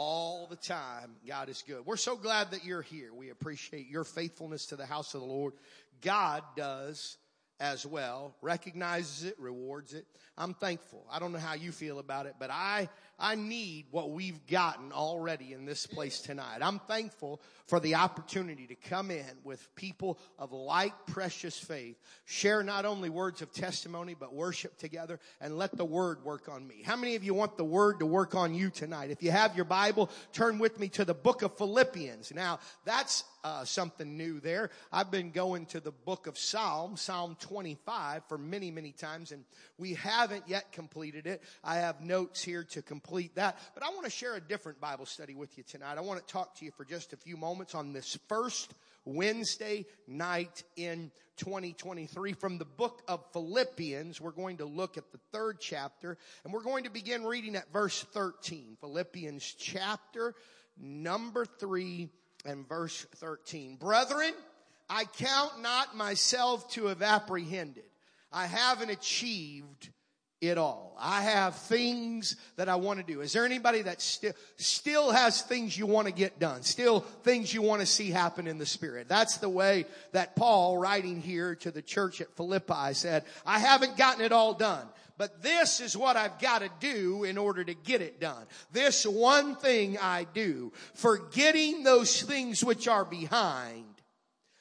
all the time. God is good. We're so glad that you're here. We appreciate your faithfulness to the house of the Lord. God does as well, recognizes it, rewards it. I'm thankful. I don't know how you feel about it, but I, I need what we've gotten already in this place tonight. I'm thankful for the opportunity to come in with people of like precious faith, share not only words of testimony, but worship together and let the word work on me. How many of you want the word to work on you tonight? If you have your Bible, turn with me to the book of Philippians. Now, that's uh, something new there. I've been going to the book of Psalm, Psalm 25 for many, many times and we haven't yet completed it. I have notes here to complete that, but I want to share a different Bible study with you tonight. I want to talk to you for just a few moments on this first Wednesday night in 2023 from the book of Philippians. We're going to look at the third chapter and we're going to begin reading at verse 13. Philippians chapter number three and verse 13. Brethren, I count not myself to have apprehended. I haven't achieved it all. I have things that I want to do. Is there anybody that still, still has things you want to get done? Still things you want to see happen in the spirit? That's the way that Paul writing here to the church at Philippi said, I haven't gotten it all done. But this is what I've got to do in order to get it done. This one thing I do, forgetting those things which are behind,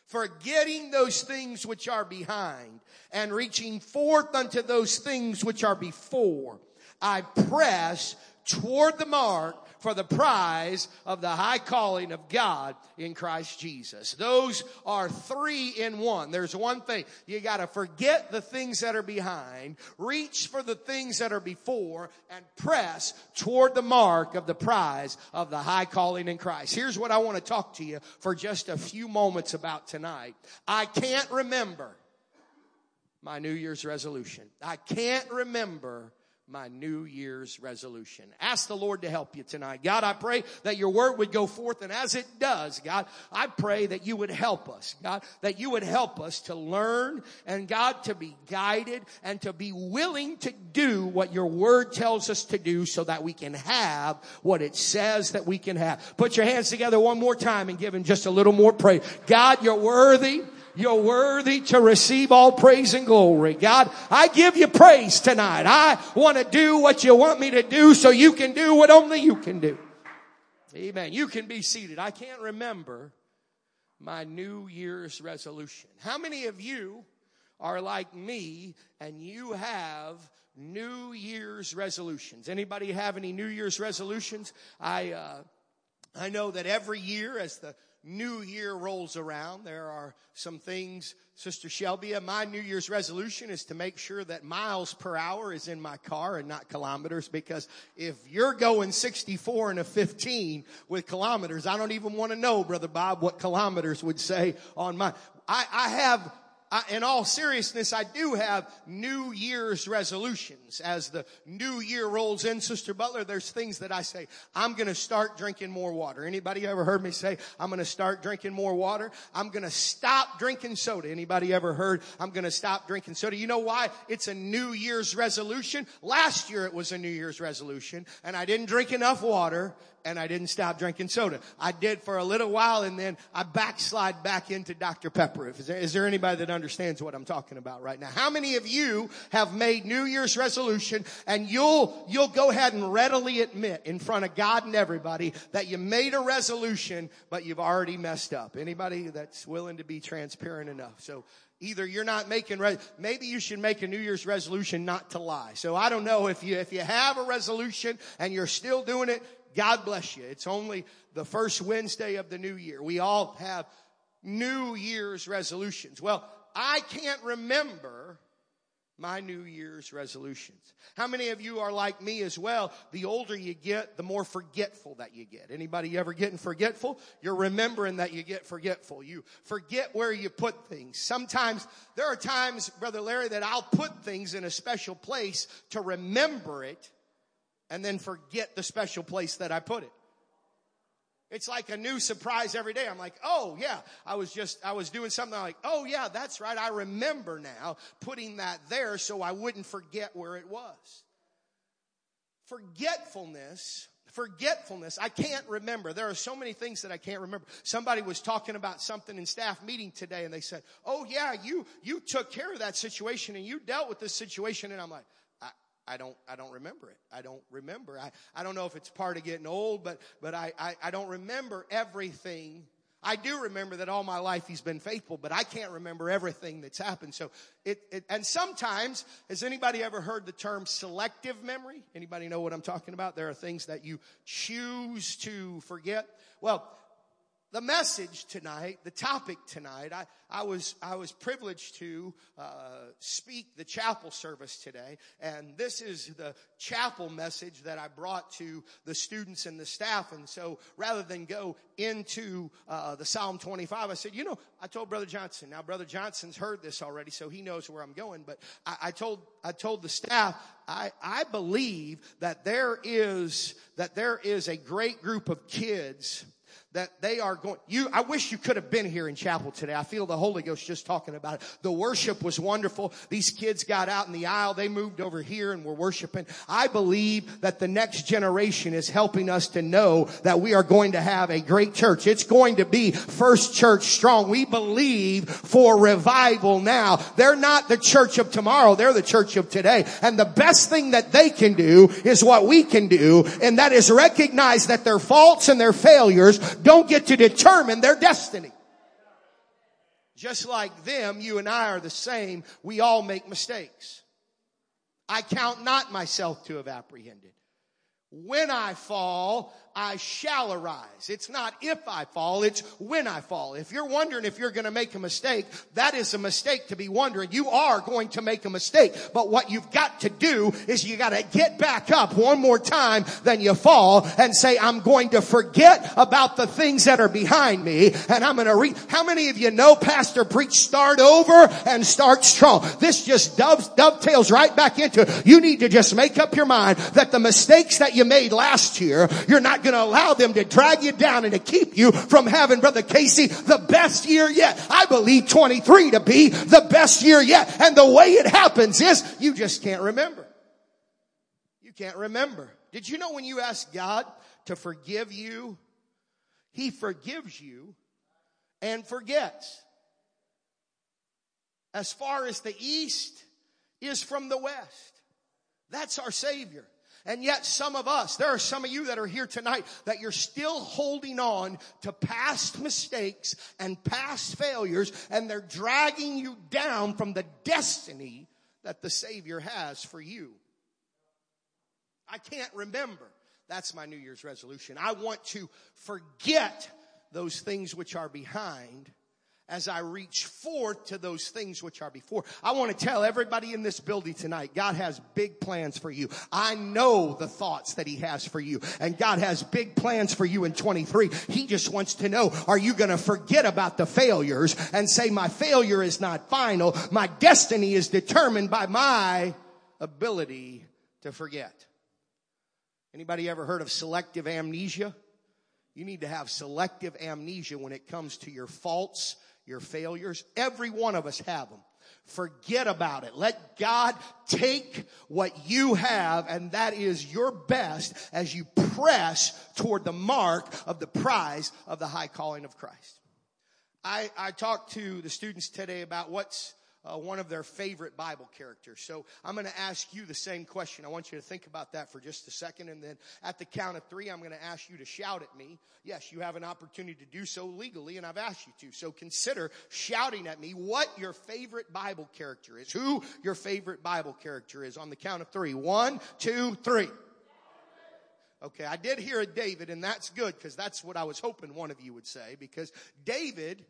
forgetting those things which are behind, and reaching forth unto those things which are before, I press toward the mark for the prize of the high calling of God in Christ Jesus. Those are three in one. There's one thing. You gotta forget the things that are behind, reach for the things that are before, and press toward the mark of the prize of the high calling in Christ. Here's what I want to talk to you for just a few moments about tonight. I can't remember my New Year's resolution. I can't remember my New Year's resolution. Ask the Lord to help you tonight. God, I pray that your word would go forth and as it does, God, I pray that you would help us, God, that you would help us to learn and God to be guided and to be willing to do what your word tells us to do so that we can have what it says that we can have. Put your hands together one more time and give him just a little more praise. God, you're worthy. You're worthy to receive all praise and glory. God, I give you praise tonight. I want to do what you want me to do so you can do what only you can do. Amen. You can be seated. I can't remember my New Year's resolution. How many of you are like me and you have New Year's resolutions? Anybody have any New Year's resolutions? I, uh, I know that every year as the new year rolls around, there are some things, Sister Shelby, uh, my New Year's resolution is to make sure that miles per hour is in my car and not kilometers because if you're going 64 and a 15 with kilometers, I don't even want to know, Brother Bob, what kilometers would say on my, I, I have I, in all seriousness, I do have New Year's resolutions. As the new year rolls in, Sister Butler, there's things that I say, I'm gonna start drinking more water. Anybody ever heard me say, I'm gonna start drinking more water? I'm gonna stop drinking soda. Anybody ever heard, I'm gonna stop drinking soda? You know why? It's a New Year's resolution. Last year it was a New Year's resolution, and I didn't drink enough water, and I didn't stop drinking soda. I did for a little while and then I backslide back into Dr. Pepper. Is there, is there anybody that understands what I'm talking about right now? How many of you have made New Year's resolution and you'll, you'll go ahead and readily admit in front of God and everybody that you made a resolution, but you've already messed up? Anybody that's willing to be transparent enough? So Either you're not making, re- maybe you should make a New Year's resolution not to lie. So I don't know if you, if you have a resolution and you're still doing it, God bless you. It's only the first Wednesday of the new year. We all have New Year's resolutions. Well, I can't remember my New Year's resolutions. How many of you are like me as well? The older you get, the more forgetful that you get. Anybody ever getting forgetful? You're remembering that you get forgetful. You forget where you put things. Sometimes, there are times, Brother Larry, that I'll put things in a special place to remember it and then forget the special place that I put it. It's like a new surprise every day. I'm like, oh yeah, I was just, I was doing something I'm like, oh yeah, that's right. I remember now putting that there so I wouldn't forget where it was. Forgetfulness forgetfulness. I can't remember. There are so many things that I can't remember. Somebody was talking about something in staff meeting today and they said, Oh yeah, you, you took care of that situation and you dealt with this situation. And I'm like, I don't, I don't remember it. I don't remember. I, I don't know if it's part of getting old, but, but I, I, I don't remember everything I do remember that all my life he's been faithful, but I can't remember everything that's happened. So it, it, and sometimes, has anybody ever heard the term selective memory? Anybody know what I'm talking about? There are things that you choose to forget. Well, the message tonight, the topic tonight, I, I was, I was privileged to, uh, speak the chapel service today. And this is the chapel message that I brought to the students and the staff. And so rather than go into, uh, the Psalm 25, I said, you know, I told Brother Johnson, now Brother Johnson's heard this already, so he knows where I'm going, but I, I told, I told the staff, I, I believe that there is, that there is a great group of kids that they are going, you, I wish you could have been here in chapel today. I feel the Holy Ghost just talking about it. The worship was wonderful. These kids got out in the aisle. They moved over here and were worshiping. I believe that the next generation is helping us to know that we are going to have a great church. It's going to be first church strong. We believe for revival now. They're not the church of tomorrow. They're the church of today. And the best thing that they can do is what we can do. And that is recognize that their faults and their failures don't get to determine their destiny. Just like them, you and I are the same. We all make mistakes. I count not myself to have apprehended. When I fall, I shall arise. It's not if I fall, it's when I fall. If you're wondering if you're going to make a mistake, that is a mistake to be wondering. You are going to make a mistake. But what you've got to do is you got to get back up one more time than you fall and say, I'm going to forget about the things that are behind me and I'm going to read. How many of you know Pastor Preach start over and start strong? This just dovetails right back into. You need to just make up your mind that the mistakes that you made last year, you're not going to allow them to drag you down and to keep you from having, Brother Casey, the best year yet. I believe 23 to be the best year yet. And the way it happens is you just can't remember. You can't remember. Did you know when you ask God to forgive you, He forgives you and forgets. As far as the east is from the west. That's our Savior. And yet some of us, there are some of you that are here tonight that you're still holding on to past mistakes and past failures and they're dragging you down from the destiny that the Savior has for you. I can't remember. That's my New Year's resolution. I want to forget those things which are behind as I reach forth to those things which are before. I want to tell everybody in this building tonight, God has big plans for you. I know the thoughts that He has for you. And God has big plans for you in 23. He just wants to know, are you going to forget about the failures and say, my failure is not final. My destiny is determined by my ability to forget. Anybody ever heard of selective amnesia? You need to have selective amnesia when it comes to your faults your failures. Every one of us have them. Forget about it. Let God take what you have and that is your best as you press toward the mark of the prize of the high calling of Christ. I, I talked to the students today about what's uh, one of their favorite Bible characters. So I'm going to ask you the same question. I want you to think about that for just a second. And then at the count of three, I'm going to ask you to shout at me. Yes, you have an opportunity to do so legally, and I've asked you to. So consider shouting at me what your favorite Bible character is. Who your favorite Bible character is on the count of three. One, two, three. Okay, I did hear a David, and that's good because that's what I was hoping one of you would say. Because David,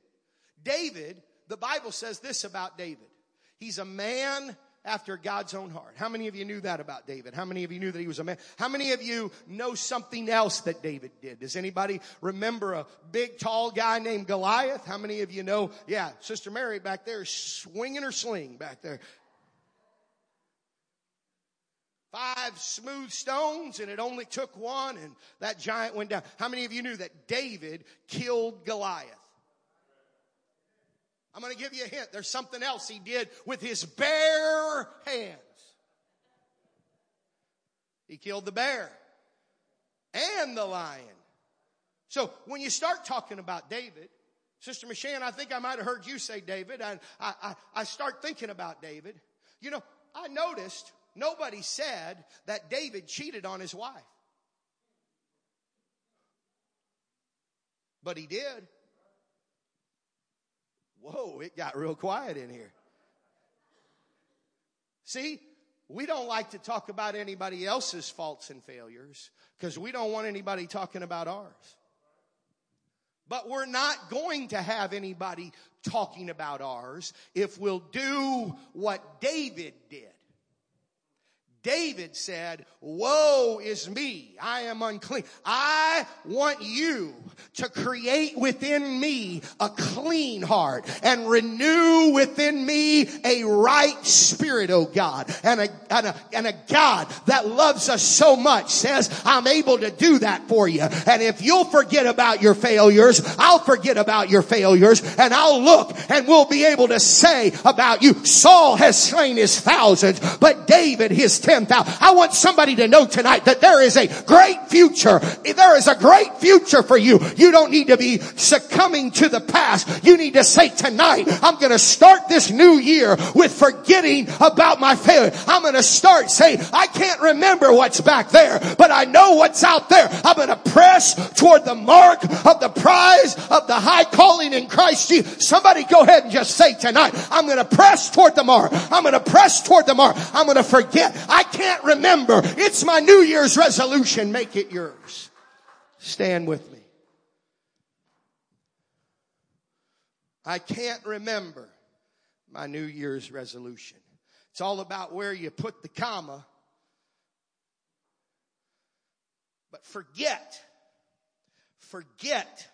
David the Bible says this about David. He's a man after God's own heart. How many of you knew that about David? How many of you knew that he was a man? How many of you know something else that David did? Does anybody remember a big tall guy named Goliath? How many of you know? Yeah, Sister Mary back there swinging her sling back there. Five smooth stones and it only took one and that giant went down. How many of you knew that David killed Goliath? I'm going to give you a hint. There's something else he did with his bare hands. He killed the bear. and the lion. So when you start talking about David, Sister Michelle, I think I might have heard you say David, and I, I, I start thinking about David. You know, I noticed nobody said that David cheated on his wife. But he did. Whoa, it got real quiet in here. See, we don't like to talk about anybody else's faults and failures because we don't want anybody talking about ours. But we're not going to have anybody talking about ours if we'll do what David did. David said, woe is me. I am unclean. I want you to create within me a clean heart and renew within me a right spirit, oh God. And a, and a, and a God that loves us so much says, I'm able to do that for you. And if you'll forget about your failures, I'll forget about your failures and I'll look and we'll be able to say about you, Saul has slain his thousands, but David his ten I want somebody to know tonight that there is a great future. There is a great future for you. You don't need to be succumbing to the past. You need to say tonight, I'm going to start this new year with forgetting about my failure. I'm going to start saying, I can't remember what's back there, but I know what's out there. I'm going to press toward the mark of the prize of the high calling in Christ Jesus. Somebody go ahead and just say tonight, I'm going to press toward the mark. I'm going to press toward the mark. I'm going to forget. Can't remember. It's my New Year's resolution. Make it yours. Stand with me. I can't remember my New Year's resolution. It's all about where you put the comma. But forget, forget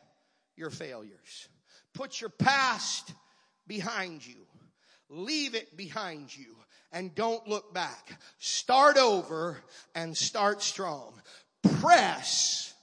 your failures. Put your past behind you. Leave it behind you and don't look back. Start over and start strong. Press.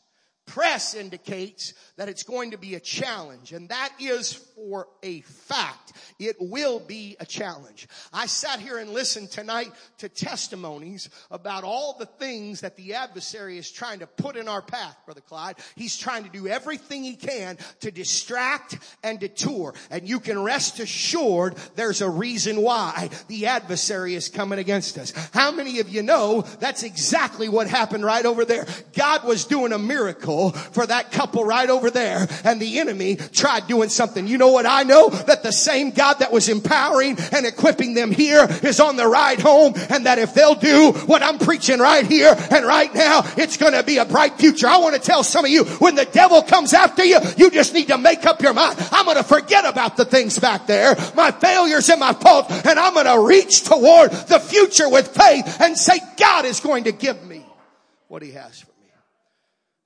Press indicates that it's going to be a challenge and that is for a fact. It will be a challenge. I sat here and listened tonight to testimonies about all the things that the adversary is trying to put in our path, Brother Clyde. He's trying to do everything he can to distract and detour. And you can rest assured there's a reason why the adversary is coming against us. How many of you know that's exactly what happened right over there? God was doing a miracle for that couple right over there and the enemy tried doing something. You know what I know? That the same God that was empowering and equipping them here is on the ride home and that if they'll do what I'm preaching right here and right now, it's going to be a bright future. I want to tell some of you, when the devil comes after you, you just need to make up your mind. I'm going to forget about the things back there, my failures and my faults, and I'm going to reach toward the future with faith and say, God is going to give me what he has for.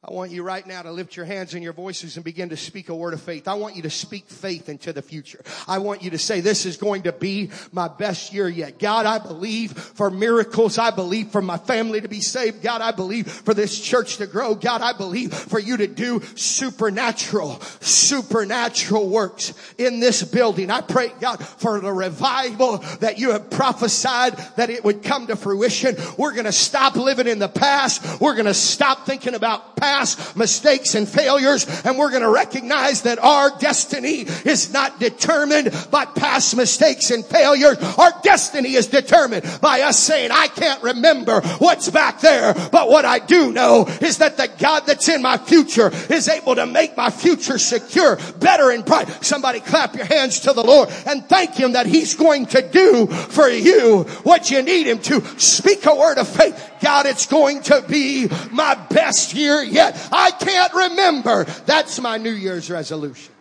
I want you right now to lift your hands and your voices and begin to speak a word of faith. I want you to speak faith into the future. I want you to say, this is going to be my best year yet. God, I believe for miracles. I believe for my family to be saved. God, I believe for this church to grow. God, I believe for you to do supernatural, supernatural works in this building. I pray, God, for the revival that you have prophesied that it would come to fruition. We're going to stop living in the past. We're going to stop thinking about past past mistakes and failures and we're going to recognize that our destiny is not determined by past mistakes and failures. Our destiny is determined by us saying, I can't remember what's back there, but what I do know is that the God that's in my future is able to make my future secure, better and bright. Somebody clap your hands to the Lord and thank Him that He's going to do for you what you need Him to. Speak a word of faith. God, it's going to be my best year I can't remember. That's my New Year's resolution.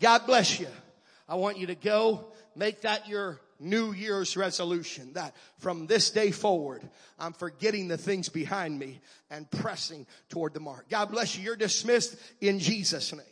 God bless you. I want you to go make that your New Year's resolution that from this day forward, I'm forgetting the things behind me and pressing toward the mark. God bless you. You're dismissed in Jesus name.